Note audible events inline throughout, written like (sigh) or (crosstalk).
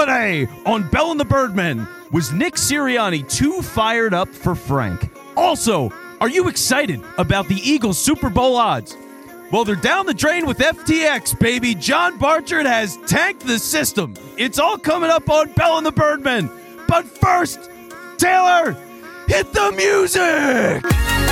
Today on Bell and the Birdmen, was Nick Sirianni too fired up for Frank? Also, are you excited about the Eagles Super Bowl odds? Well, they're down the drain with FTX, baby. John Barchard has tanked the system. It's all coming up on Bell and the Birdmen. But first, Taylor, hit the music!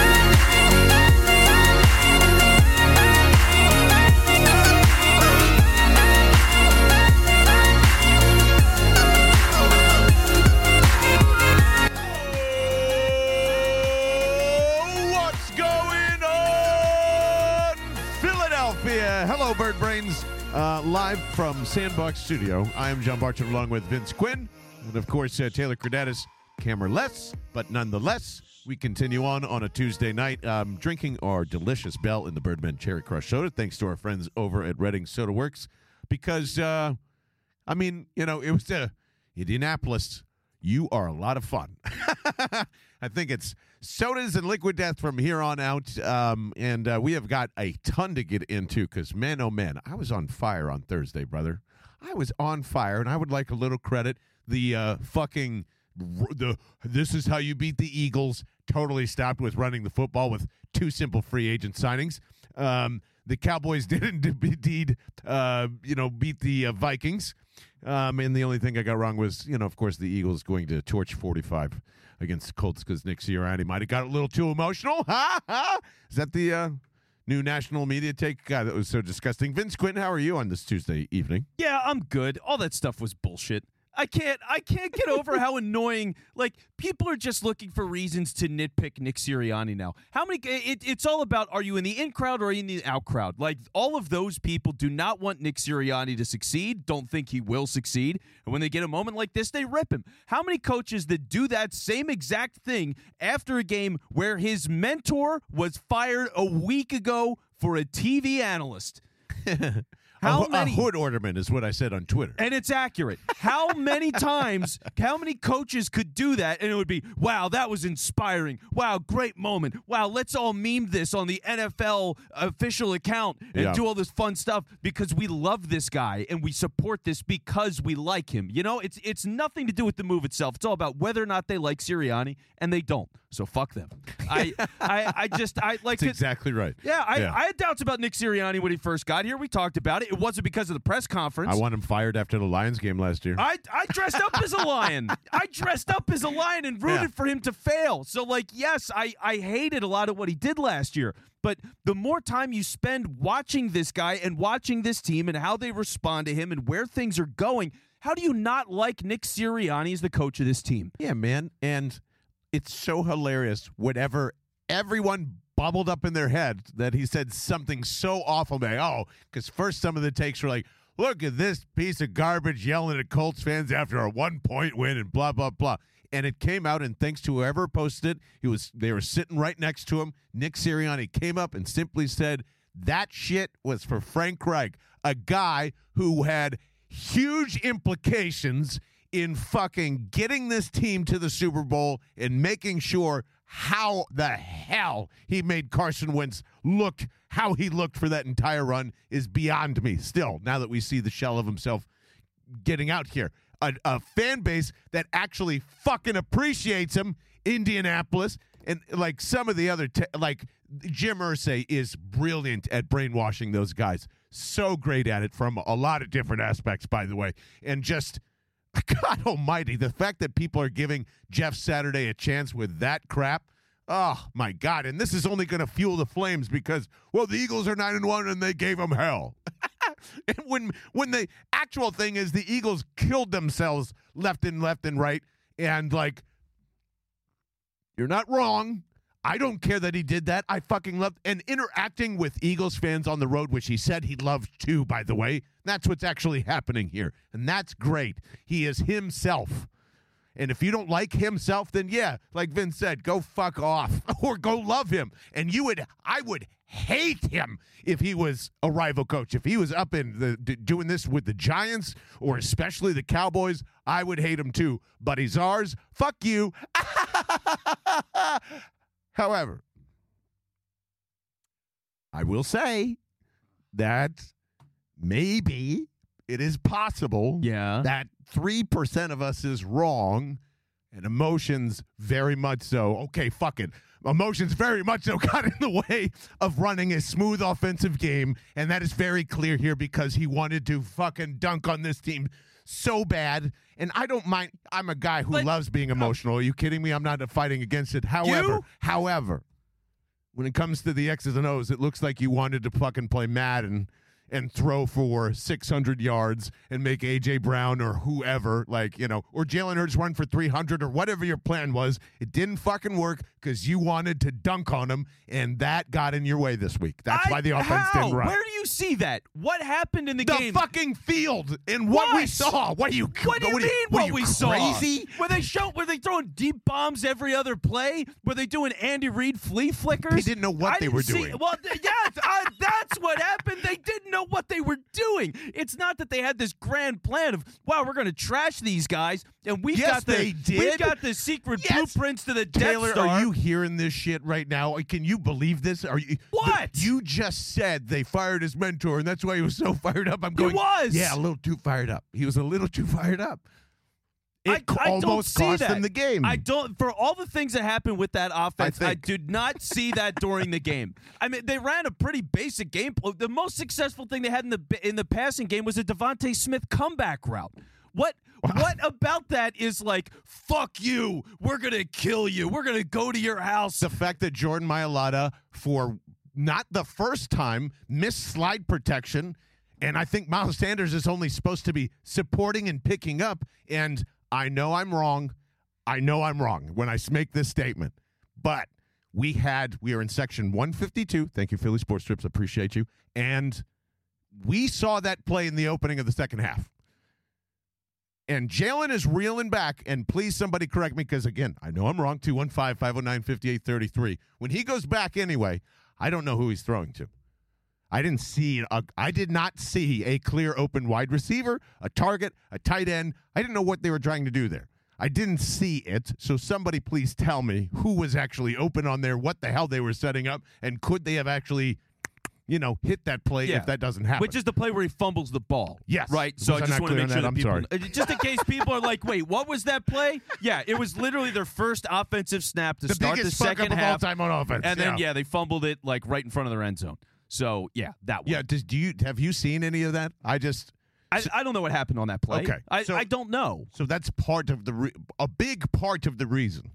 Bird Brains. Uh, live from Sandbox Studio. I am John Barchard along with Vince Quinn. And of course, uh, Taylor Credatis, camera-less, but nonetheless, we continue on on a Tuesday night um, drinking our delicious Bell in the Birdman Cherry Crush soda, thanks to our friends over at Reading Soda Works. Because, uh, I mean, you know, it was uh, Indianapolis. You are a lot of fun. (laughs) I think it's sodas and liquid death from here on out. Um, and uh, we have got a ton to get into because, man, oh, man, I was on fire on Thursday, brother. I was on fire, and I would like a little credit. The uh, fucking the this is how you beat the Eagles totally stopped with running the football with two simple free agent signings. Um, the Cowboys (laughs) didn't indeed, uh, you know, beat the uh, Vikings. Um, and the only thing I got wrong was, you know, of course, the Eagles going to torch 45 against the Colts because Nick Sirianni might have got a little too emotional. (laughs) Ha ha! Is that the uh, new national media take? God, that was so disgusting. Vince Quinton, how are you on this Tuesday evening? Yeah, I'm good. All that stuff was bullshit. I can't I can't get over how annoying like people are just looking for reasons to nitpick Nick Sirianni now. How many it, it's all about are you in the in crowd or are you in the out crowd? Like all of those people do not want Nick Sirianni to succeed, don't think he will succeed, and when they get a moment like this they rip him. How many coaches that do that same exact thing after a game where his mentor was fired a week ago for a TV analyst? (laughs) How a, many a hood ornament is what I said on Twitter. and it's accurate. How many (laughs) times, how many coaches could do that and it would be, wow, that was inspiring. Wow, great moment. Wow, let's all meme this on the NFL official account and Yeah. do all this fun stuff because we love this guy and we support this because we like him. You know, it's it's nothing to do with the move itself. It's all about whether or not they like Sirianni and they don't. So fuck them. I (laughs) I, I just I like That's to, exactly right. yeah, I, Yeah. I had doubts about Nick Sirianni when he first got here. We talked about it. It wasn't because of the press conference. I want him fired after the Lions game last year. I, I dressed up as a lion. I dressed up as a lion and rooted Yeah. for him to fail. So, like, yes, I, I hated a lot of what he did last year. But the more time you spend watching this guy and watching this team and how they respond to him and where things are going, how do you not like Nick Sirianni as the coach of this team? Yeah, man. And it's so hilarious whenever everyone bubbled up in their head that he said something so awful. Like, oh, because first some of the takes were like, look at this piece of garbage yelling at Colts fans after a one point win and blah, blah, blah. And it came out, and thanks to whoever posted it, he was they were sitting right next to him. Nick Sirianni came up and simply said, That shit was for Frank Reich, a guy who had huge implications in fucking getting this team to the Super Bowl and making sure how the hell he made Carson Wentz look, how he looked for that entire run is beyond me still, now that we see the shell of himself getting out here. A, a fan base that actually fucking appreciates him, Indianapolis, and like some of the other, te- like Jim Irsay is brilliant at brainwashing those guys. So great at it from a lot of different aspects, by the way. And just, (laughs) God almighty, the fact that people are giving Jeff Saturday a chance with that crap. Oh my God! And this is only going to fuel the flames because well, the Eagles are nine and one, and they gave them hell. (laughs) and when when the actual thing is, the Eagles killed themselves left and left and right, and like, you're not wrong. I don't care that he did that. I fucking love and interacting with Eagles fans on the road, which he said he loved too. By the way, that's what's actually happening here, and that's great. He is himself. And if you don't like himself, then yeah, like Vince said, go fuck off (laughs) or go love him. And you would, I would hate him if he was a rival coach. If he was up in the d- doing this with the Giants or especially the Cowboys, I would hate him too. But he's ours. Fuck you. (laughs) However, I will say that maybe it is possible Yeah. that 3% of us is wrong and emotions very much so. Okay, fuck it. Emotions very much so (laughs) got in the way of running a smooth offensive game, and that is very clear here because he wanted to fucking dunk on this team so bad. And I don't mind. I'm a guy who But- loves being emotional. Are you kidding me? I'm not fighting against it. However, You? however, when it comes to the X's and O's, it looks like you wanted to fucking play Madden and throw for 600 yards and make AJ Brown or whoever, like, you know, or Jalen Hurts run for 300 or whatever your plan was. It didn't fucking work because you wanted to dunk on him, and that got in your way this week. That's I- why the offense how? didn't run. Where do you see that? What happened in the, the game? The fucking field and what, we saw. What are you? What do you mean? what, What, are you we saw? Crazy? Were they show? Were they throwing deep bombs every other play? Were they doing Andy Reid flea flickers? They didn't know what I they were see- doing. Well, yes, uh, that's what happened. They didn't know what they were doing. It's not that they had this grand plan of, wow, we're going to trash these guys, and we've Yes, got the they did. we've got the secret Yes. blueprints to the Taylor, Death Star. are you hearing this shit right now? Can you believe this? Are you What? the- you just said they fired his mentor, and that's why he was so (laughs) fired up. I'm going. He was. Yeah, a little too fired up. He was a little (laughs) too fired up. It I, I don't almost see cost that. them the game. I don't. For all the things that happened with that offense, I, think. did not see that during the game. I mean, they ran a pretty basic game. The most successful thing they had in the in the passing game was a DeVonta Smith comeback route. What what about that is like fuck you? We're gonna kill you. We're gonna go to your house. the fact that Jordan Mailata, for not the first time, missed slide protection, and I think Miles Sanders is only supposed to be supporting and picking up. And I know I'm wrong. I know I'm wrong when I make this statement, but we had we are in section 152. Thank you, Philly Sports Trips. Appreciate you. And we saw that play in the opening of the second half. And Jalen is reeling back. And please, somebody correct me because, again, I know I'm wrong. 215 509 5833. When he goes back anyway, I don't know who he's throwing to. I didn't see a, I did not see a clear open wide receiver, a target, a tight end. I didn't know what they were trying to do there. I didn't see it. So somebody please tell me who was actually open on there, what the hell they were setting up, and could they have actually, you know, hit that play Yeah. if that doesn't happen? Which is the play where he fumbles the ball. Yes. Right. So I I just want to make sure that? that I'm people, sorry. (laughs) just in case people are like, wait, what was that play? Yeah, it was literally their first offensive snap to the start the second up of all half. time on offense. And then yeah, they fumbled it like right in front of their end zone. So yeah, that one. Yeah, does, do you have you seen any of that? I just I, I don't know what happened on that play. Okay, I, so- I don't know. so that's part of the re- a big part of the reason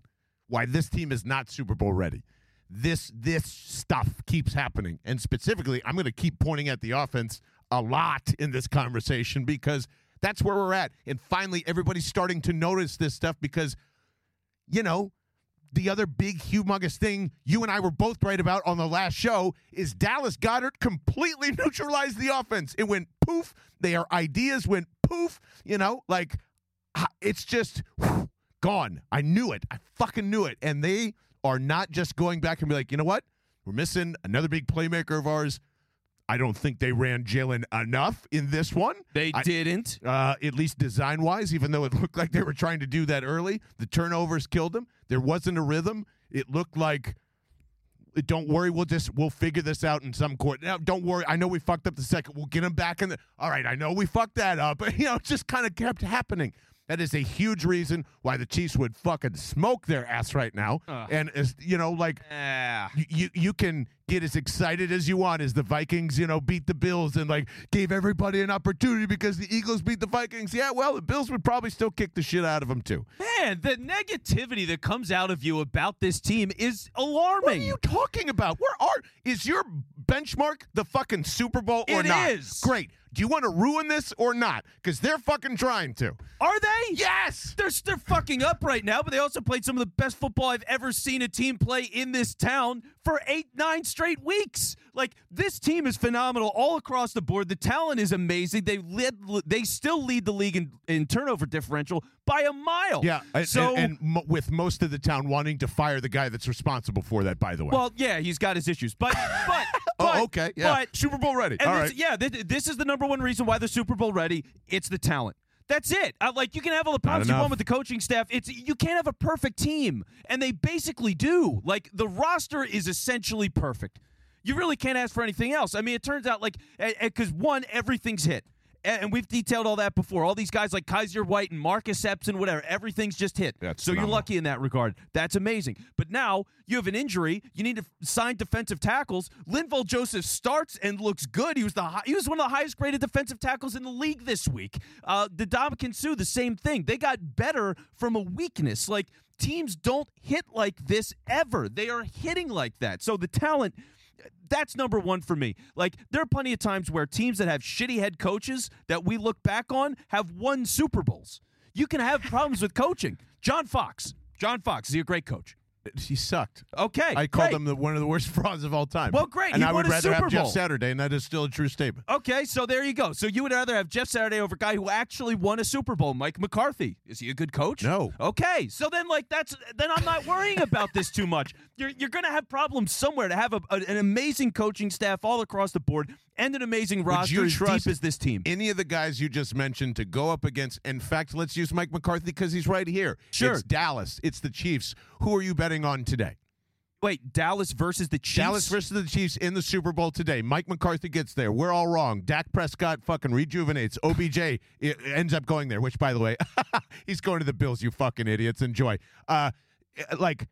why this team is not Super Bowl ready. This this stuff keeps happening, and specifically, I'm going to keep pointing at the offense a lot in this conversation because that's where we're at. And finally, everybody's starting to notice this stuff because, you know, the other big, humongous thing you and I were both right about on the last show is Dallas Goedert completely (laughs) neutralized the offense. It went poof. Their ideas went poof. You know, like ah, it's just whew, gone. I knew it. I fucking knew it. And they are not just going back and be like, you know what? We're missing another big playmaker of ours. I don't think they ran Jalen enough in this one. They I- didn't. uh, at least design wise, even though it (laughs) looked like they were trying to do that early. The turnovers killed them. There wasn't a rhythm. It looked like, don't worry, we'll just we'll figure this out in some court. Now, don't worry, I know we fucked up the second. We'll get them back in the. All right, I know we fucked that up. (laughs) But you know, it just kind of kept happening. That is a huge reason why the Chiefs would fucking smoke their ass right now. Ugh. And as you know, like you, you can get as excited as you want as the Vikings, you know, beat the Bills and like gave everybody an opportunity because the Eagles beat the Vikings. Yeah, well, the Bills would probably still kick the shit out of them too. Man, the negativity that comes out of you about this team is alarming. What are you talking about? Where are is your benchmark the fucking Super Bowl or It not? is. Great. Do you want to ruin this or not? Because they're fucking trying to. Are they? Yes. They're, they're fucking up right now, but they also played some of the best football I've ever seen a team play in this town for eight, nine straight weeks. Like this team is phenomenal all across the board. The talent is amazing. They led, they still lead the league in, in turnover differential by a mile. Yeah. and- So and, and with most of the town wanting to fire the guy that's responsible for that, by the way. well, yeah, he's got his issues, but but oh, but- okay. Yeah. But Super Bowl ready. And All this, right. yeah, th- this is the number one reason why they're Super Bowl ready. It's the talent. That's it. Uh, like you can have all the problems you want with the coaching staff. It's you can't have a perfect team, and they basically do. Like the roster is essentially perfect. You really can't ask for anything else. I mean, it turns out like because one, everything's hit. And, we've detailed all that before. All these guys like Kyzir White and Marcus Epps and whatever, everything's just hit. That's so you're lucky in that regard. That's amazing. But now you have an injury. You need to sign defensive tackles. Linval Joseph starts and looks good. He was the hi- he was one of the highest graded defensive tackles in the league this week. Uh, the Ndamukong Suh, the same thing. They got better from a weakness. Like teams don't hit like this ever. They are hitting like that. So the talent that's number one for me. Like, there are plenty of times where teams that have shitty head coaches that we look back on have won Super Bowls. You can have problems with coaching. John Fox. John Fox is he a great coach? He sucked. Okay, I called great. him the, one of the worst (laughs) frauds of all time. Well, great. And He I won would a rather Super have Jeff. Saturday, and that is still a true statement. Okay, so there you go. So you would rather have Jeff Saturday over a guy who actually won a Super Bowl, Mike McCarthy. Is he a good coach? No. Okay, so then like that's then I'm not worrying about this too much. You're you're gonna have problems somewhere to have a, a- an amazing coaching staff all across the board and an amazing roster as deep as this team. Any of the guys you just mentioned to go up against, in fact, let's use Mike McCarthy because he's right here. Sure. It's Dallas. It's the Chiefs. Who are you betting on today? Wait, Dallas versus the Chiefs. Dallas versus the Chiefs in the Super Bowl today. Mike McCarthy gets there. We're all wrong. Dak Prescott fucking rejuvenates. OBJ ends up going there, which, by the way, (laughs) he's going to the Bills, you fucking idiots. Enjoy. Uh, like,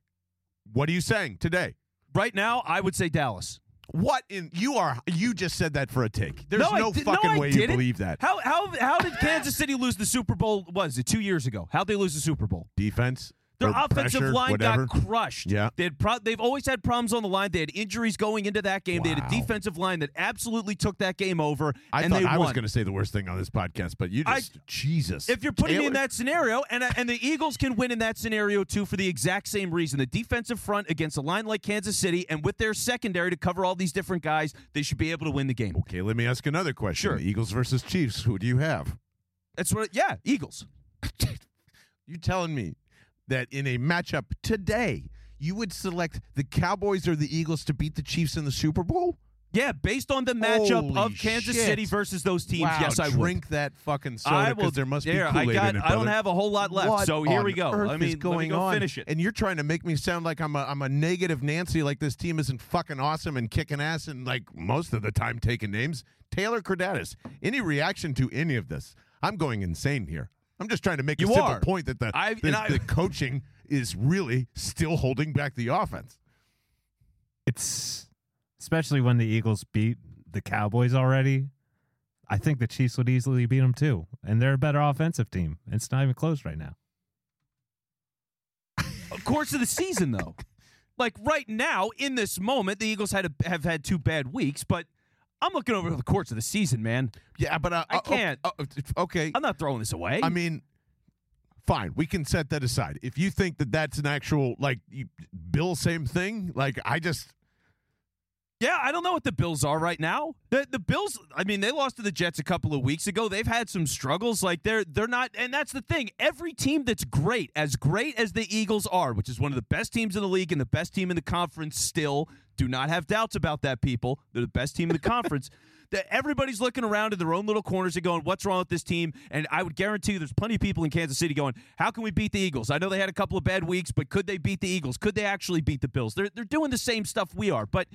what are you saying today? right now, I would say Dallas. What in you are you just said that for a take. There's No, no did- fucking I way you believe that. How how how did Kansas City lose the Super Bowl? Was it two years ago? How'd they lose the Super Bowl? Defense. Their offensive pressure, line whatever. got crushed. Yeah. they had pro- they've always had problems on the line. They had injuries going into that game. They had a defensive line that absolutely took that game over, I and thought they I won. was going to say the worst thing on this podcast, but you I- just Jesus. if you're putting me in that scenario, and and the Eagles can win in that scenario too for the exact same reason. The defensive front against a line like Kansas City, and with their secondary to cover all these different guys, they should be able to win the game. Okay, let me ask another question. Sure. Eagles versus Chiefs. Who do you have? That's what. Yeah, Eagles. (laughs) You telling me that in a matchup today, you would select the Cowboys or the Eagles to beat the Chiefs in the Super Bowl? Yeah, based on the matchup Holy of Kansas shit. City versus those teams, wow, yes, I would. drink that fucking soda I because there must be Kool-Aid I got. in it. I don't have a whole lot left. What so here we go. earth Let me is going go on? finish it. And you're trying to make me sound like I'm a I'm a negative Nancy, like this team isn't fucking awesome and kicking ass and like most of the time taking names. Taylor Cordatis, any reaction to any of this? I'm going insane here. I'm just trying to make a You simple are. point that the, I've- the, and I- the coaching is really still holding back the offense. It's especially when the Eagles beat the Cowboys already. I think the Chiefs would easily beat them too, and they're a better offensive team. It's not even close right now. Of course of the season, though. Like right now, in this moment, the Eagles had a, have had two bad weeks, but I'm looking over the course of the season, man. Yeah, but uh, I uh, can't. uh, uh, okay, I'm not throwing this away. I mean, fine, we can set that aside. If you think that that's an actual like Bill, same thing. Like I just yeah, I don't know what the Bills are right now. The the Bills, I mean, they lost to the Jets a couple of weeks ago. They've had some struggles. Like they're they're not, and that's the thing. Every team that's great, as great as the Eagles are, which is one of the best teams in the league and the best team in the conference, still do not have doubts about that. People, they're the best team in the conference. (laughs) That everybody's looking around in their own little corners and going, "What's wrong with this team?" And I would guarantee you, there's plenty of people in Kansas City going, "How can we beat the Eagles?" I know they had a couple of bad weeks, but could they beat the Eagles? Could they actually beat the Bills? They're they're doing the same stuff we are, but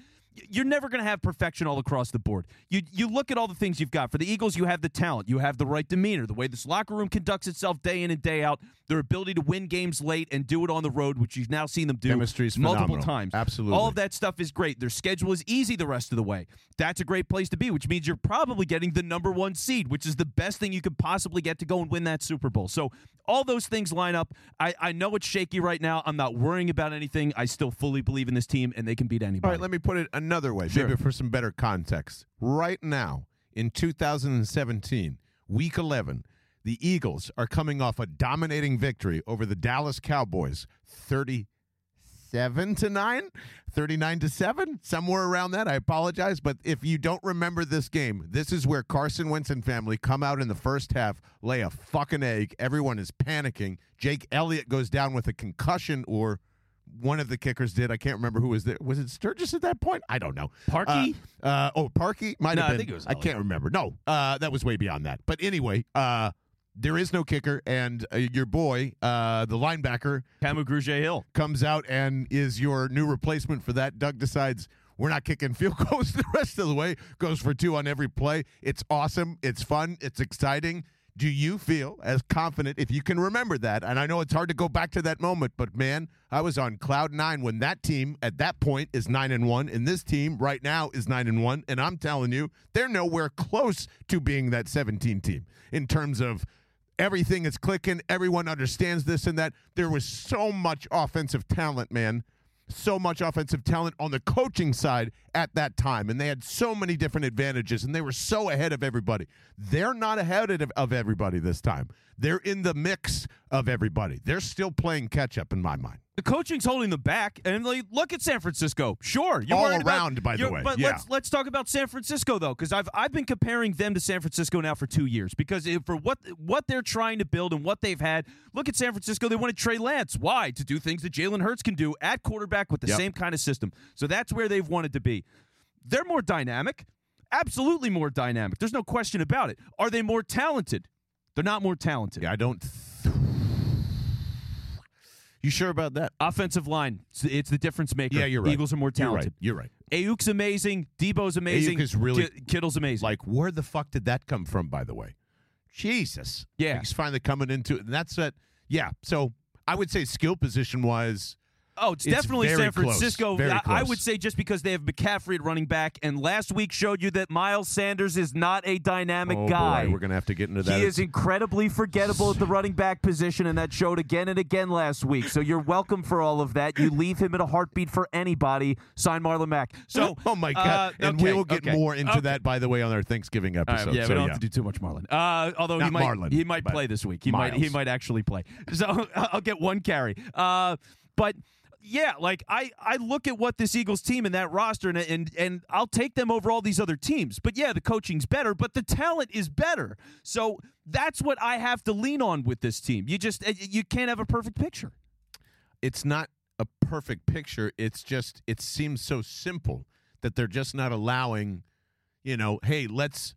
you're never going to have perfection all across the board. You you look at all the things you've got. For the Eagles, you have the talent, you have the right demeanor, the way this locker room conducts itself day in and day out, their ability to win games late and do it on the road, which you've now seen them do Chemistry's multiple phenomenal. times. Absolutely. all of that stuff is great. Their schedule is easy the rest of the way. That's a great place to be, which means you're probably getting the number one seed, which is the best thing you could possibly get to go and win that Super Bowl. So all those things line up. I, I know it's shaky right now. I'm not worrying about anything. I still fully believe in this team, and they can beat anybody. All right, let me put it another way, Sure. maybe for some better context. Right now, in 2017, week 11, the Eagles are coming off a dominating victory over the Dallas Cowboys, 37 to 9, 39 to 7, somewhere around that. I apologize, but if you don't remember this game, this is where Carson Wentz and family come out in the first half, lay a fucking egg. Everyone is panicking. Jake Elliott goes down with a concussion or one of the kickers did. I can't remember who was there. Was it Sturgis at that point? I don't know. Parkey? Uh, uh, oh, Parkey might No, have I been. think it was I can't remember. No, uh, that was way beyond that. But anyway, uh, there is no kicker, and uh, your boy, uh, the linebacker, Kamu Grugier Hill. comes out and is your new replacement for that. Doug decides We're not kicking (laughs) field goals the rest of the way. Goes for two on every play. It's awesome. It's fun. It's exciting. Do you feel as confident if you can remember that? And I know it's hard to go back to that moment, but man, I was on cloud nine when that team at that point is nine and one, and this team right now is nine and one. And I'm telling you, they're nowhere close to being that 17 team in terms of everything is clicking. Everyone understands this and that. There was so much offensive talent, man. So much offensive talent on the coaching side at that time. And they had so many different advantages and they were so ahead of everybody. They're not ahead of, of everybody this time. They're in the mix of everybody. They're still playing catch up in my mind. The coaching's holding them back, and like, look at San Francisco. Sure, you're All worried about- around, by the way, But yeah. let's let's talk about San Francisco though, because I've I've been comparing them to San Francisco now for two years. Because if, for what what they're trying to build and what they've had, look at San Francisco. They wanted Trey Lance. Why? To do things that Jalen Hurts can do at quarterback with the Yep. same kind of system. So that's where they've wanted to be. They're more dynamic, absolutely more dynamic. There's no question about it. Are they more talented? They're not more talented. Yeah, I don't. You sure about that? Offensive line, it's, it's the difference maker. Yeah, you're right. Eagles are more You're right. talented. You're right. Aiyuk's amazing. Debo's amazing. Aiyuk is really- Ki- Kittle's amazing. Like, where the fuck did that come from, by the way? Jesus. Yeah. He's finally coming into it. And that's it. Yeah. So I would say skill position wise, oh, it's, it's definitely San. Francisco. I, I would say just because they have McCaffrey at running back, and last week showed you that Miles Sanders is not a dynamic oh guy. boy, we're going to have to get into that. he is incredibly forgettable at the running back position, and that showed again and again last week. So you're welcome for all of that. You leave him in a heartbeat for anybody. Sign Marlon Mack. So, (laughs) oh my God. uh, and okay, we will get okay, more into okay. that, by the way, on our Thanksgiving All right, episode. yeah, so, we don't yeah. have to do too much Marlon. Uh, although he might, Marlon, he might play this week. He might, he might actually play. So (laughs) I'll get one carry. Uh, but yeah, like I, I look at what this Eagles team and that roster, and and and I'll take them over all these other teams. But yeah, the coaching's better, but the talent is better. So that's what I have to lean on with this team. You just uh, you can't have a perfect picture. it's not a perfect picture. It's just it seems so simple that they're just not allowing, you know, hey, let's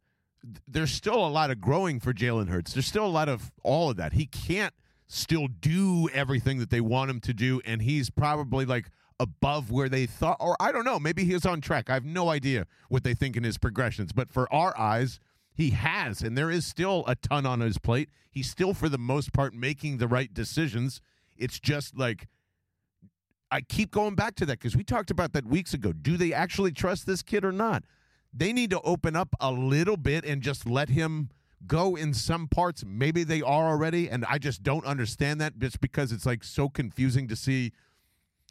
there's still a lot of growing for Jalen Hurts. There's still a lot of all of that. He can't still do everything that they want him to do, and he's probably like above where they thought, or I don't know, maybe he's on track. I have no idea what they think in his progressions, but for our eyes, he has, and there is still a ton on his plate. He's still, for the most part, making the right decisions. It's just like I keep going back to that because we talked about that weeks ago. Do they actually trust this kid or not? They need to open up a little bit and just let him go in some parts. Maybe they are already, and I just don't understand that just because it's like so confusing to see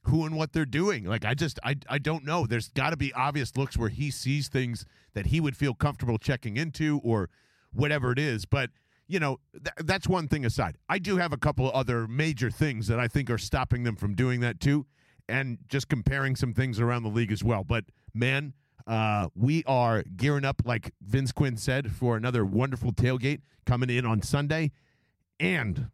who and what they're doing. Like I just I I don't know. There's got to be obvious looks where he sees things that he would feel comfortable checking into or whatever it is, but you know, th- that's one thing aside. I do have a couple other major things that I think are stopping them from doing that too, and just comparing some things around the league as well. But man, uh, we are gearing up, like Vince Quinn said, for another wonderful tailgate coming in on Sunday. And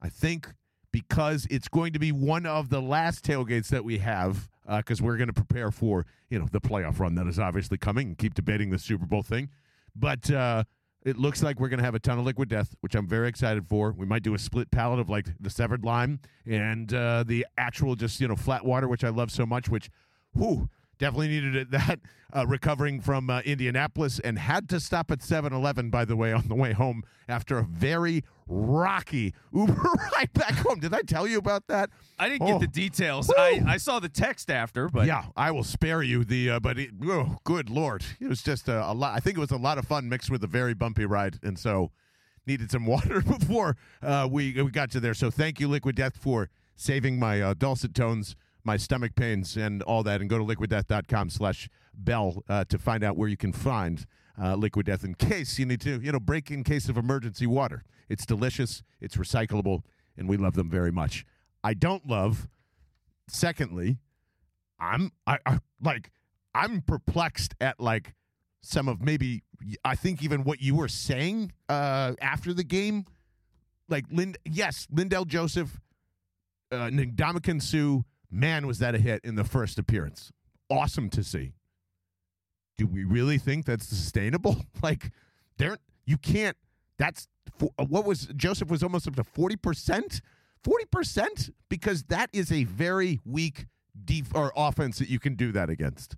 I think because it's going to be one of the last tailgates that we have, because we're going to prepare for you know the playoff run that is obviously coming and keep debating the Super Bowl thing. But uh, it looks like we're going to have a ton of liquid death, which I'm very excited for. We might do a split palette of like the severed lime and uh, the actual just you know flat water, which I love so much. Which, whew, definitely needed that. Uh, recovering from uh, Indianapolis and had to stop at 7-Eleven, by the way, on the way home after a very rocky (laughs) Uber ride back home. Did I tell you about that? I didn't Oh. get the details. I, I saw the text after, but yeah, I will spare you the. Uh, but it, oh, good lord, it was just a, a lot. I think it was a lot of fun mixed with a very bumpy ride, and so needed some (laughs) water before uh, we we got to there. So thank you, Liquid Death, for saving my uh, dulcet tones, my stomach pains, and all that. And go to liquiddeath.com slash bell uh, to find out where you can find uh, Liquid Death in case you need to, you know, break in case of emergency water. It's delicious, it's recyclable, and we love them very much. I don't love. Secondly, I'm I, I like I'm perplexed at like some of maybe I think even what you were saying uh after the game. Like Lind yes, Linval Joseph, uh Ndamukong Suh, man was that a hit in the first appearance. Awesome to see. Do we really think that's sustainable? (laughs) like there you can't that's what was Joseph was almost up to 40%? 40% because that is a very weak def- or offense that you can do that against.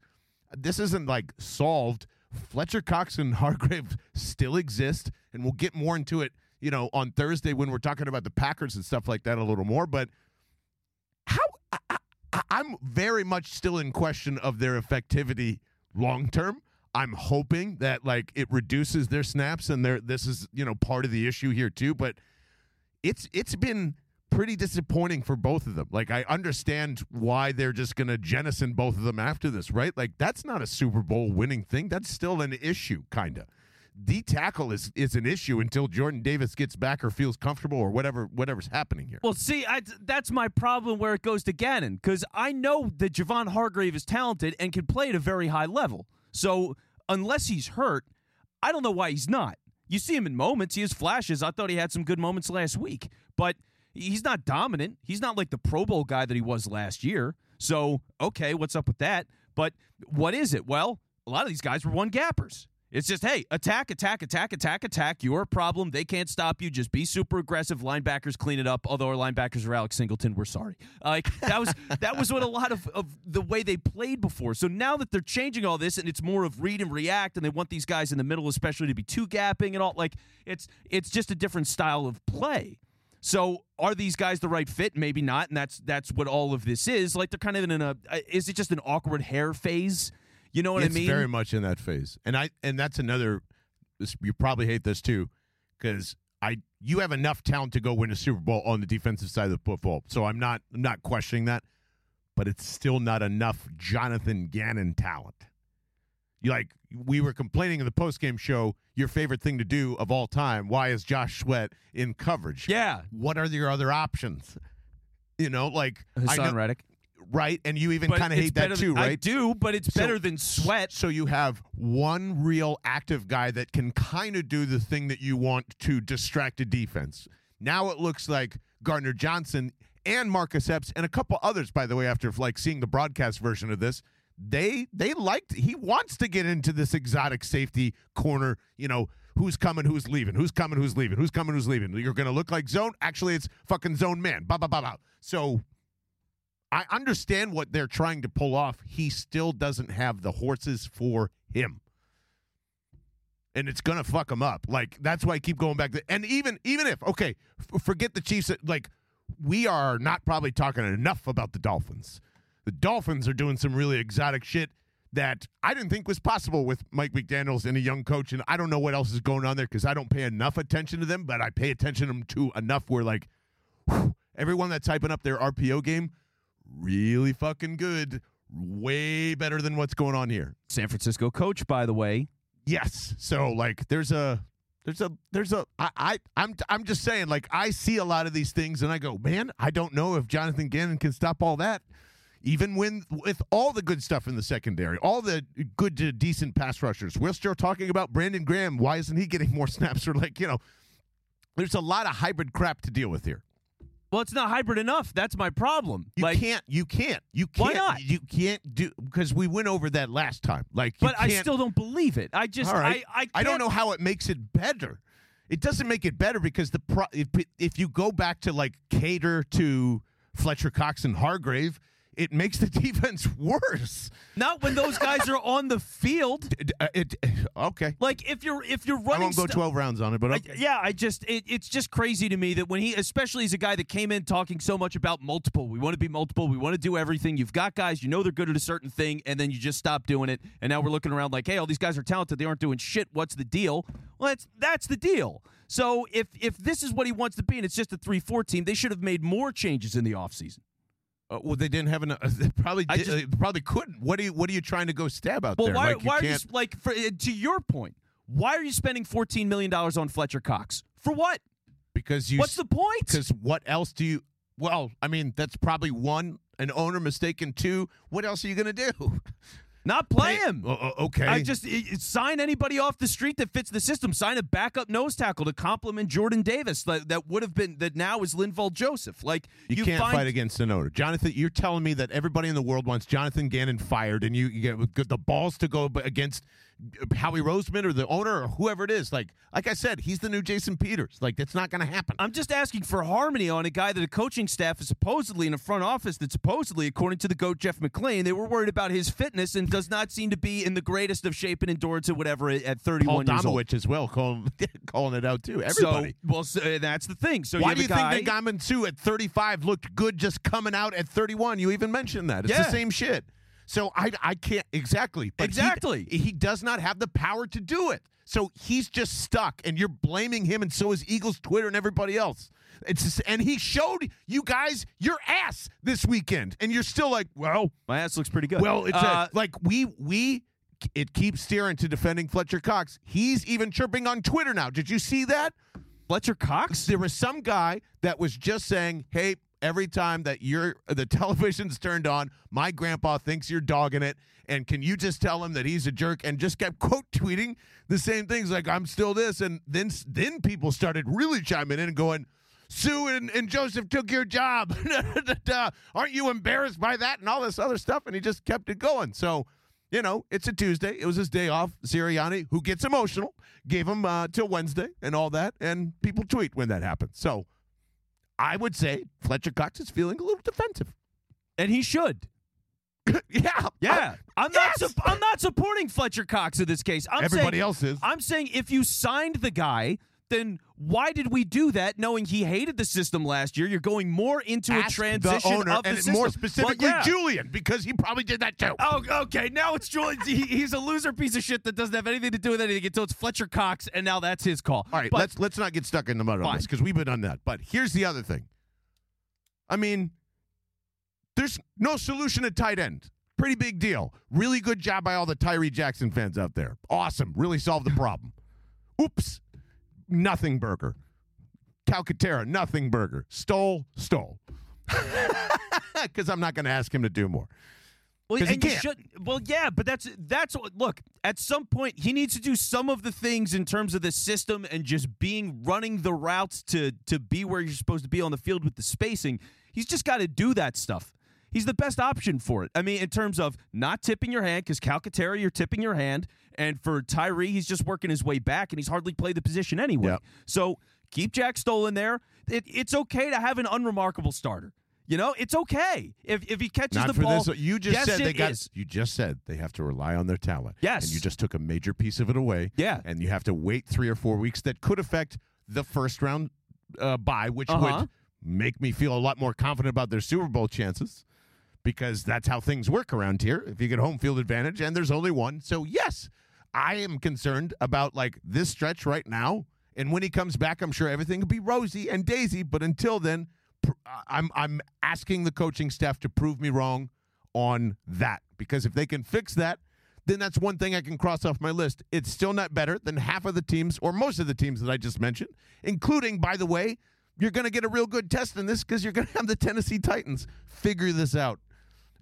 this isn't like solved. Fletcher Cox and (laughs) Hargrave still exist, and we'll get more into it, you know, on Thursday when we're talking about the Packers and stuff like that a little more. But I'm very much still in question of their effectivity long term. I'm hoping that like it reduces their snaps and their this is you know part of the issue here too. But it's it's been pretty disappointing for both of them. Like I understand why they're just going to jettison both of them after this, right? Like that's not a Super Bowl winning thing. That's still an issue, kind of. D tackle is is an issue until Jordan Davis gets back or feels comfortable or whatever whatever's happening here. Well, see, I, that's my problem where it goes to Gannon because I know that Javon Hargrave is talented and can play at a very high level. So unless he's hurt, I don't know why he's not. You see him in moments. He has flashes. I thought he had some good moments last week, but he's not dominant. He's not like the Pro Bowl guy that he was last year. So, okay, what's up with that? But what is it? Well, a lot of these guys were one gappers. It's just, hey, attack, attack, attack, attack, attack. You're a problem. They can't stop you. Just be super aggressive. Linebackers clean it up. Although our linebackers are Alex Singleton, we're sorry. Like that was (laughs) that was what a lot of, of the way they played before. So now that they're changing all this and it's more of read and react, and they want these guys in the middle, especially to be two gapping and all, like it's it's just a different style of play. So are these guys the right fit? Maybe not, and that's that's what all of this is. Like they're kind of in a. Uh, is it just an awkward hair phase? You know what it's I mean? very much in that phase, and I and that's another. You probably hate this too, because I you have enough talent to go win a Super Bowl on the defensive side of the football. So I'm not I'm not questioning that, but it's still not enough Jonathan Gannon talent. You like we were complaining in the post game show. Your favorite thing to do of all time. Why is Josh Sweat in coverage? Yeah, What are your other options? You know, like I Haason know, Reddick. Right, and you even But kind of it's hate that better too, than- right? I do, but it's So- better than Sweat. So you have one real active guy that can kind of do the thing that you want to distract a defense. Now it looks like Gardner Johnson and Marcus Epps and a couple others, by the way, after like seeing the broadcast version of this, they they liked he wants to get into this exotic safety corner, you know, who's coming, who's leaving, who's coming, who's leaving, who's coming, who's leaving. You're gonna look like zone. Actually, it's fucking zone man. Ba ba ba ba. So I understand what they're trying to pull off. He still doesn't have the horses for him. And it's gonna fuck him up. Like that's why I keep going back. To, and even even if okay, f- forget the Chiefs. Like we are not probably talking enough about the Dolphins. The Dolphins are doing some really exotic shit that I didn't think was possible with Mike McDaniel's and a young coach. And I don't know what else is going on there because I don't pay enough attention to them, but I pay attention to them to enough where like whew, everyone that's typing up their RPO game really fucking good, way better than what's going on here. San Francisco coach, by the way. Yes. So like there's a there's a there's a I, I I'm I'm just saying like I see a lot of these things and I go, man, I don't know if Jonathan Gannon can stop all that. Even when with all the good stuff in the secondary, all the good to decent pass rushers. We're still talking about Brandon Graham. Why isn't he getting more (laughs) snaps? Or like, you know, there's a lot of hybrid crap to deal with here. Well, it's not hybrid enough. That's my problem. You like, can't. You can't. You can't. Why not? You can't do because we went over that last time. Like, you but I still don't believe it. I just, All right. I, I, I don't know how it makes it better. It doesn't make it better because the pro, if, if you go back to like cater to Fletcher Cox and Hargrave, it makes the (laughs) defense worse. Not when those guys are on the field. It, uh, it- okay. Like if you're if you're running, I won't go stu- twelve rounds on it, but I- yeah, I just it, it's just crazy to me that when he, especially as a guy that came in talking so much about multiple, we want to be multiple, we want to do everything. You've got guys, you know they're good at a certain thing, and then you just stop doing it, and now we're looking around like, hey, all these guys are talented, they aren't doing shit. What's the deal? Well, that's that's the deal. So if if this is what he wants to be, and it's just a three four team, they should have made more changes in the offseason. Uh, well, they didn't have enough. (laughs) They probably did, just- uh, probably couldn't. What are you What are you trying to go stab out Well, there? why like, why are you like for, uh, to your point? Why are you spending fourteen million dollars on Fletcher Cox for what? because you What's the point? Because what else do you? Well, I mean, that's probably one an owner mistake, and two, what else are you going to do? (laughs) Not play Hey, him. o- o- okay. I just i- i- sign anybody off the street that fits the system. Sign a backup nose tackle to complement Jordan Davis that, that would have been that now is Linval Joseph. Like you, can't find, fight against an owner, Jonathan. You're telling me that everybody in the world wants Jonathan Gannon fired, and you, you get the balls to go against Howie Roseman or the owner or whoever it is. Like, like I said, he's the new Jason Peters. Like, that's not going to happen. I'm just asking for harmony on a guy that a coaching staff is supposedly in a front office that supposedly, according to the GOAT Jeff McLane, they were worried about his fitness and does not seem to be in the greatest of shape and endurance or whatever at Paul 31 years old. As well, calling, (laughs) calling it out too. Everybody. So, well, so, that's the thing. So Why you do you guy, think that Gaman Suh at 35 looked good just coming out at 31? You even mentioned that. It's Yeah. the same shit. So I I can't exactly. But he- Exactly. He, does not have the power to do it. So he's just stuck, and you're blaming him, and so is Eagles Twitter and everybody else. It's just, and he showed you guys your ass this weekend, and you're still like, well, my ass looks pretty good. well, it's Uh, a, like we we it keeps steering to defending Fletcher Cox. He's even chirping on Twitter now. Did you see that? Fletcher Cox. There was some guy that was just saying, "Hey, every time that you're (laughs) the television's turned on, my grandpa thinks you're dogging it, and can you just tell him that he's a jerk?" And just kept (laughs) quote tweeting the same things, like "I'm still this," and then then people started really chiming in and going. Suh and, and Joseph took your job. (laughs) Aren't you embarrassed by that and all this other stuff? And he just kept it going. So, you know, it's a Tuesday. It was his day off. Sirianni, who gets emotional, gave him uh, till Wednesday and all that. And people tweet when that happens. So I would say Fletcher Cox is feeling a little defensive. and he should. (laughs) yeah. Yeah, I'm Yes! not. Su- I'm not supporting Fletcher Cox in this case. I'm Everybody saying, else is. I'm saying if you signed the guy, then why did we do that? Knowing he hated the system last year, you're going more into Ask a transition the owner, of the and system. more Well, specifically yeah. Julian, because he probably did that too. Oh, okay. Now it's Julian. He, he's a loser piece of shit that doesn't have anything to do with anything until it's Fletcher Cox, and now that's his call. All right, But- let's let's not get stuck in the mud on this because we've been on that. But here's the other thing. I mean, there's no solution at tight end. Pretty big deal. Really good job by all the Tyree Jackson fans out there. Awesome. Really solved the problem. Oops. Nothing burger. Calcaterra, nothing burger. Stoll, Stoll. (laughs) Because I'm not going to ask him to do more. Well, and you should. Well, yeah, but that's that's what. Look, at some point, he needs to do some of the things in terms of the system and just being running the routes to to be where you're supposed to be on the field with the spacing. He's just got to do that stuff. He's the best option for it. I mean, in terms of not tipping your hand, because Calcaterra, you're tipping your hand, and for Tyree, he's just working his way back, and he's hardly played the position anyway. Yep. So keep Jack Stoll in there. It, it's okay to have an unremarkable starter. You know, it's okay if if he catches Not the for ball. this. You just Yes, said they got. is. You just said they have to rely on their talent. Yes. and you just took a major piece of it away. Yeah. and you have to wait three or four weeks. That could affect the first round uh, bye, which Uh-huh. would make me feel a lot more confident about their Super Bowl chances. Because that's how things work around here. If you get home field advantage, and there's only one, so yes, I am concerned about like this stretch right now. And when he comes back, I'm sure everything will be rosy and daisy. But until then, pr- uh, I'm I'm asking the coaching staff to prove me wrong on that because if they can fix that, then that's one thing I can cross off my list. It's still not better than half of the teams or most of the teams that I just mentioned, including, by the way, you're going to get a real good test in this because you're going (laughs) to have the Tennessee Titans figure this out.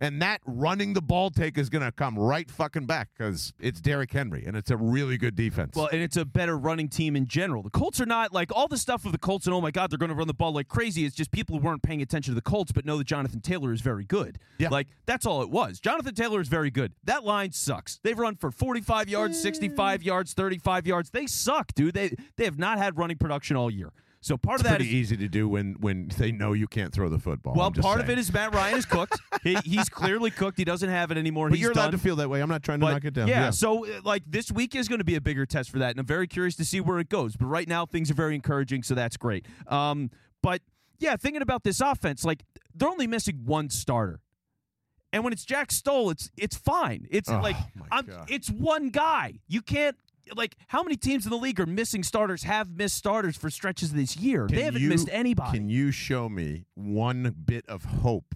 And that running the ball take is going to come right fucking back because it's Derrick Henry and it's a really good defense. Well, and it's a better running team in general. The Colts are not like all the stuff of the Colts and oh my god, they're going to run the ball like crazy. It's just people who weren't paying attention to the Colts but know that Jonathan Taylor is very good. Yeah. Like that's all it was. Jonathan Taylor is very good. That line sucks. They've run for 45 yards, 65 yards, 35 yards. They suck, dude. They they have not had running production all year. So part it's of that is pretty easy to do when when they know you can't throw the football. well, part of it is Matt Ryan is cooked. (laughs) he, he's clearly cooked. He doesn't have it anymore. But he's you're allowed done. to feel that way. I'm not trying to But, knock it down. Yeah, so uh, like this week is going to be a bigger test for that, and I'm very curious to see where it goes. But right now, things are very encouraging, so that's great. Um, but yeah, thinking about this offense, like they're only missing one starter, and when it's Jack Stoll, it's it's fine. It's Oh, like I'm, it's one guy. You can't. Like how many teams in the league are missing starters? Have missed starters for stretches this year. Can they haven't you- missed anybody. Can you show me one bit of hope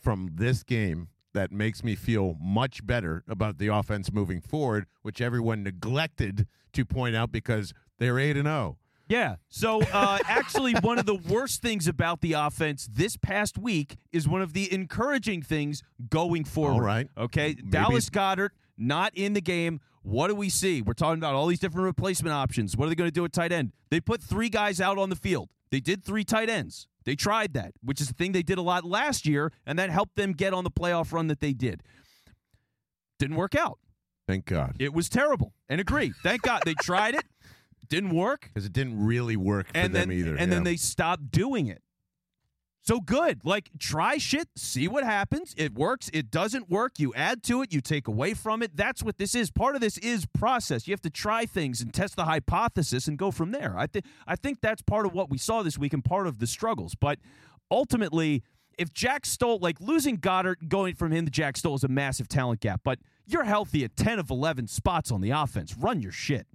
from this game that makes me feel much better about the offense moving forward, which everyone neglected to point out because they're 8 and oh? 0. Yeah. So uh, (laughs) actually, one of the worst things about the offense this past week is one of the encouraging things going forward. All right. Okay. Maybe- Dallas Goedert not in the game. What do we see? We're talking about all these different replacement options. What are they going to do at tight end? They put three guys out on the field. They did three tight ends. They tried that, which is the thing they did a lot last year, and that helped them get on the playoff run that they did. Didn't work out. Thank God. It was terrible. And agree. Thank God they tried it. Didn't work. (laughs) Because it didn't really work for and them then either. and yeah. then they stopped doing it. So good. Like try shit, see what happens. It works, it doesn't work, you add to it, you take away from it. That's what this is. Part of this is process. You have to try things and test the hypothesis and go from there. I think I think that's part of what we saw this week and part of the struggles. But ultimately, if Jack Stoll like losing Goedert going from him to Jack Stoll is a massive talent gap, but you're healthy at 10 of 11 spots on the offense. Run your shit.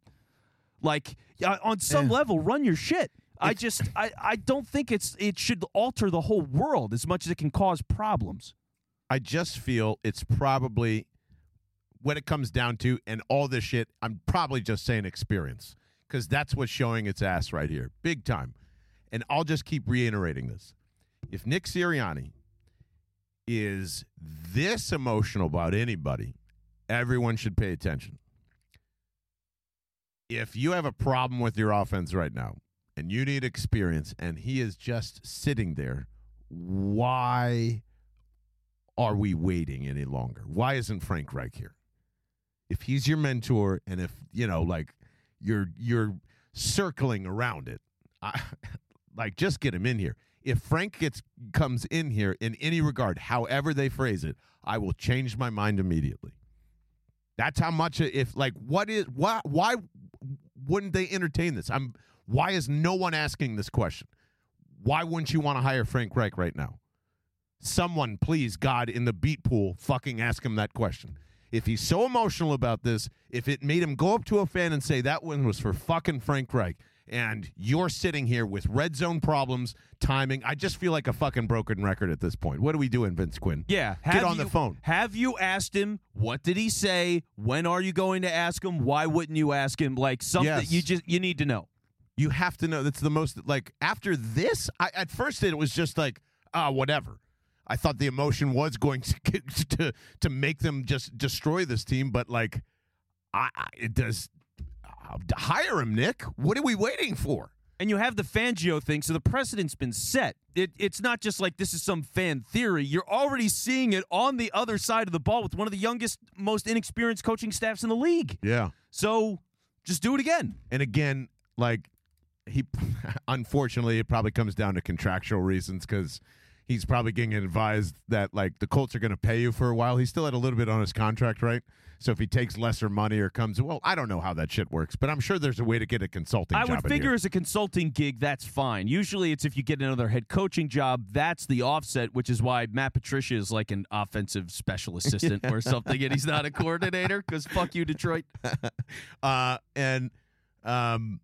Like on some Eh. level, run your shit. I just I, I don't think it's it should alter the whole world as much as it can cause problems. I just feel it's probably when it comes down to and all this shit, I'm probably just saying experience because that's what's showing its ass right here, big time. And I'll just keep reiterating this: if Nick Sirianni is this emotional about anybody, everyone should pay attention. If you have a problem with your offense right now and you need experience, and he is just sitting there, why? are we waiting any longer? Why isn't Frank Reich here? If he's your mentor and if, you know, like you're you're circling around it, I, (laughs) like just get him in here. If Frank gets comes in here in any regard, however they phrase it, I will change my mind immediately. That's how much if like what is why why wouldn't they entertain this? I'm why is no one asking this question? Why wouldn't you want to hire Frank Reich right now? someone, please, God, in the beat pool, fucking ask him that question. If he's so emotional about this, if it made him go up to a fan and say that one was for fucking Frank Reich, and you're sitting here with red zone problems, timing, I just feel like a fucking broken record at this point. What are we doing, Vince Quinn? Yeah, Get on you- the phone. Have you asked him? What did he say? When are you going to ask him? Why wouldn't you ask him? Like something Yes. you just you need to know. You have to know that's the most like after this. I, at first, it was just like ah, whatever. I thought the emotion was going to (laughs) to to make them just destroy this team, but like, I, I it does. Uh, hire him, Nick. What are we waiting for? And you have the Fangio thing, so the precedent's been set. It, it's not just like this is some fan theory. You're already seeing it on the other side of the ball with one of the youngest, most inexperienced coaching staffs in the league. Yeah, So just do it again. and again, like he, (laughs) unfortunately, it probably comes down to contractual reasons because he's probably getting advised that like the Colts are going to pay you for a while. He still had a little bit on his contract, right? So if he takes lesser money or comes, well, I don't know how that shit works, but I'm sure there's a way to get a consulting. I would figure as a consulting gig, that's fine. Usually it's if you get another head coaching job, that's the offset, which is why Matt Patricia is like an offensive special (laughs) assistant or something, and he's not a coordinator because fuck you, Detroit. (laughs) uh, and um,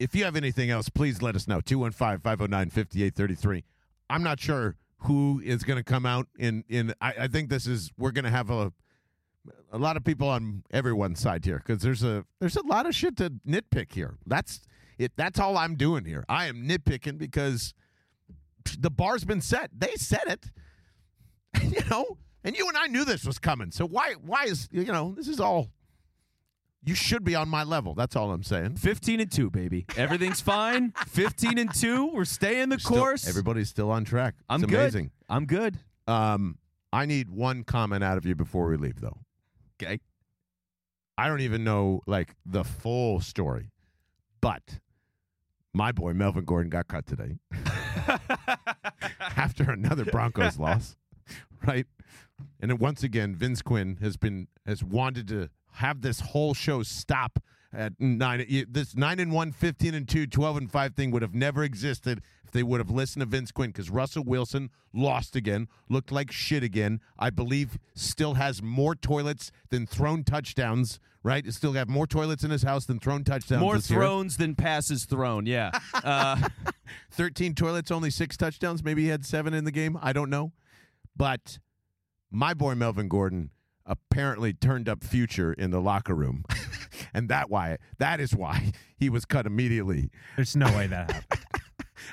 if you have anything else, please let us know. 215 509 5833. I'm not sure who is going to come out in. in I, I think this is, we're going to have a. A lot of people on everyone's side here because there's a there's a lot of shit to nitpick here. That's it. That's all I'm doing here. I am nitpicking because the bar's been set. They said it, (laughs) you know, and you and I knew this was coming. So why why is you know this is all you should be on my level. That's all I'm saying. 15 and 2, baby. Everything's fine. (laughs) 15 and 2. We're staying the Still- course. everybody's still on track. I'm good. amazing. I'm good. Um, I need one comment out of you before we leave, though. Okay. I don't even know like the full story, but my boy Melvin Gordon got cut today (laughs) after another Broncos loss, right? And once again, Vince Quinn has been has wanted to have this whole show stop at nine. This nine and one, 15 and two, 12 and five thing would have never existed if they would have listened to Vince Quinn because Russell Wilson lost again, looked like shit again. I believe still has more toilets than thrown touchdowns. Right? Still have more toilets in his house than thrown touchdowns. More year. thrones than passes thrown. Yeah. (laughs) Uh, 13 toilets, only six touchdowns. Maybe he had seven in the game. I don't know. But my boy Melvin Gordon apparently turned up future in the locker room. (laughs) and that why that is why he was cut immediately. There's no way that happened. (laughs)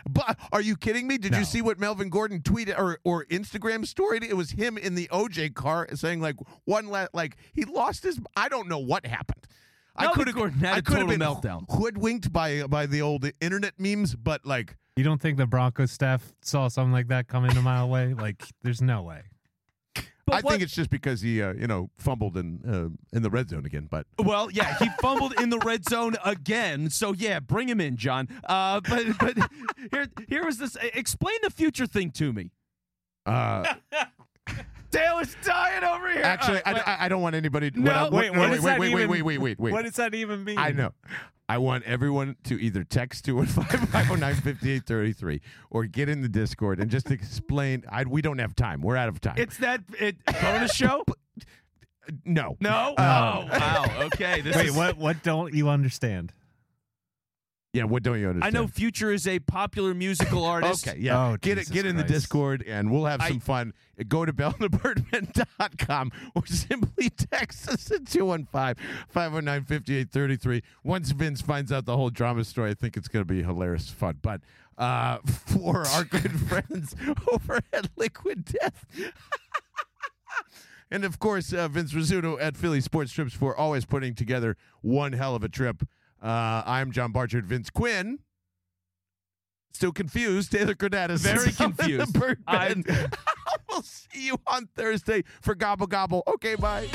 But are you kidding me? Did No. you see what Melvin Gordon tweeted or, or Instagram storied? It was him in the OJ car saying like one la- like he lost his I don't know what happened. I Melvin could have Gordon had I a total been meltdown. hoodwinked by by the old internet memes, but like You don't think the Broncos staff saw something like that coming a mile away? Like, there's no way. But I what- think it's just because he, uh, you know, fumbled in uh, in the red zone again. But Well, yeah, he fumbled in the red zone again. So yeah, bring him in, John. Uh, but but (laughs) here here was this. Explain the future thing to me. uh, Dale is dying over here. actually, All right, I, I, I don't want anybody. No, what I- wait, what wait, wait, wait, wait, even- wait, wait, wait, wait. What does that even mean? I know. I want everyone to either text 215-509-5833 or get in the Discord and just explain. I, we don't have time. We're out of time. it's that it, bonus show. (laughs) no. No. Uh, oh wow. Okay. This Wait, is, what? What don't you understand? Yeah, what don't you understand? I know Future is a popular musical (laughs) artist. Okay, yeah. Oh, get it, Jesus get in the Discord and we'll have some I- fun. Go to bellandthebirdman.com or (laughs) simply text us at 215-509-5833. Once Vince finds out the whole drama story, I think it's going to be hilarious fun. But uh, (laughs) for our good friends over at Liquid Death. And of course, uh, Vince Rizzuto at Philly Sports Trips for always putting together one hell of a trip. Uh, I'm John Barchard, Vince Quinn. Still confused. Taylor Cordata is Very the confused. Birdman. I'm- (laughs) we'll see you on Thursday for Gobble Gobble. Okay, bye.